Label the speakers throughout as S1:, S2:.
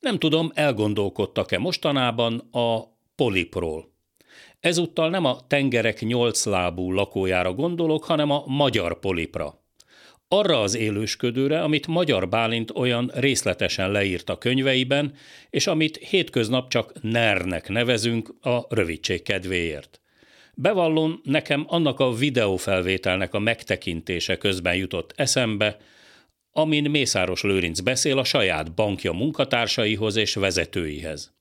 S1: Nem tudom, elgondolkodtak-e mostanában a polipról. Ezúttal nem a tengerek nyolclábú lakójára gondolok, hanem a magyar polipra. Arra az élősködőre, amit Magyar Bálint olyan részletesen leírt a könyveiben, és amit hétköznap csak NER-nek nevezünk a rövidség kedvéért. Bevallom, nekem annak a videófelvételnek a megtekintése közben jutott eszembe, amin Mészáros Lőrinc beszél a saját bankja munkatársaihoz és vezetőihez.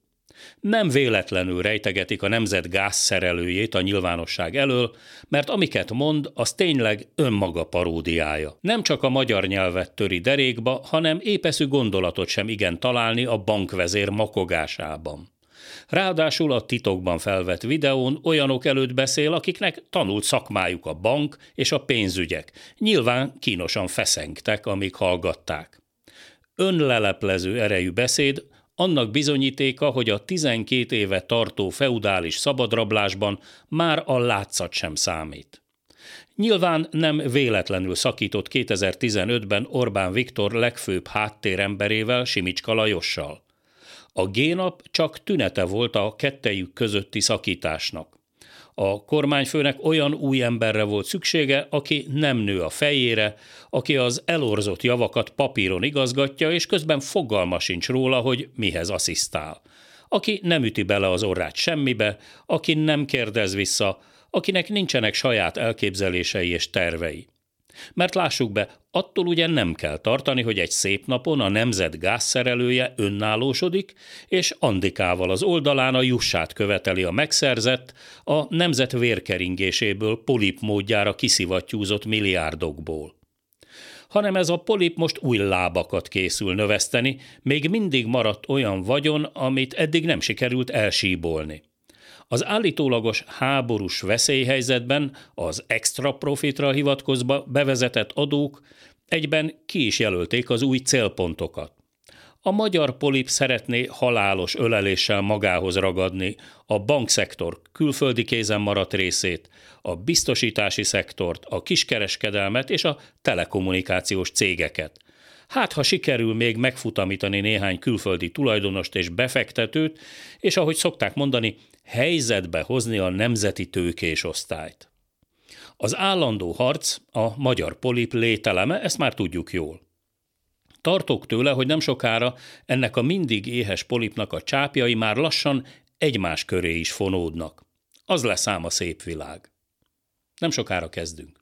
S1: Nem véletlenül rejtegetik a nemzet gázszerelőjét a nyilvánosság elől, mert amiket mond, az tényleg önmaga paródiája. Nem csak a magyar nyelvet töri derékba, hanem épeszű gondolatot sem igen találni a bankvezér makogásában. Ráadásul a titokban felvett videón olyanok előtt beszél, akiknek tanult szakmájuk a bank és a pénzügyek. Nyilván kínosan feszengtek, amíg hallgatták. Önleleplező erejű beszéd annak bizonyítéka, hogy a 12 éve tartó feudális szabadrablásban már a látszat sem számít. Nyilván nem véletlenül szakított 2015-ben Orbán Viktor legfőbb háttéremberével, Simicska Lajossal. A génap csak tünete volt a kettejük közötti szakításnak. A kormányfőnek olyan új emberre volt szüksége, aki nem nő a fejére, aki az elorzott javakat papíron igazgatja, és közben fogalma sincs róla, hogy mihez asszisztál. Aki nem üti bele az orrát semmibe, aki nem kérdez vissza, akinek nincsenek saját elképzelései és tervei. Mert lássuk be, attól ugye nem kell tartani, hogy egy szép napon a nemzet gázszerelője önállósodik, és Andikával az oldalán a jussát követeli a megszerzett, a nemzet vérkeringéséből polip módjára kiszivattyúzott milliárdokból hanem ez a polip most új lábakat készül növeszteni, még mindig maradt olyan vagyon, amit eddig nem sikerült elsíbolni. Az állítólagos háborús veszélyhelyzetben az extra profitra hivatkozva bevezetett adók egyben ki is jelölték az új célpontokat. A magyar polip szeretné halálos öleléssel magához ragadni a bankszektor külföldi kézen maradt részét, a biztosítási szektort, a kiskereskedelmet és a telekommunikációs cégeket – Hát, ha sikerül még megfutamítani néhány külföldi tulajdonost és befektetőt, és ahogy szokták mondani, helyzetbe hozni a nemzeti tőkés osztályt. Az állandó harc a magyar polip lételeme, ezt már tudjuk jól. Tartok tőle, hogy nem sokára ennek a mindig éhes polipnak a csápjai már lassan egymás köré is fonódnak. Az lesz ám a szép világ. Nem sokára kezdünk.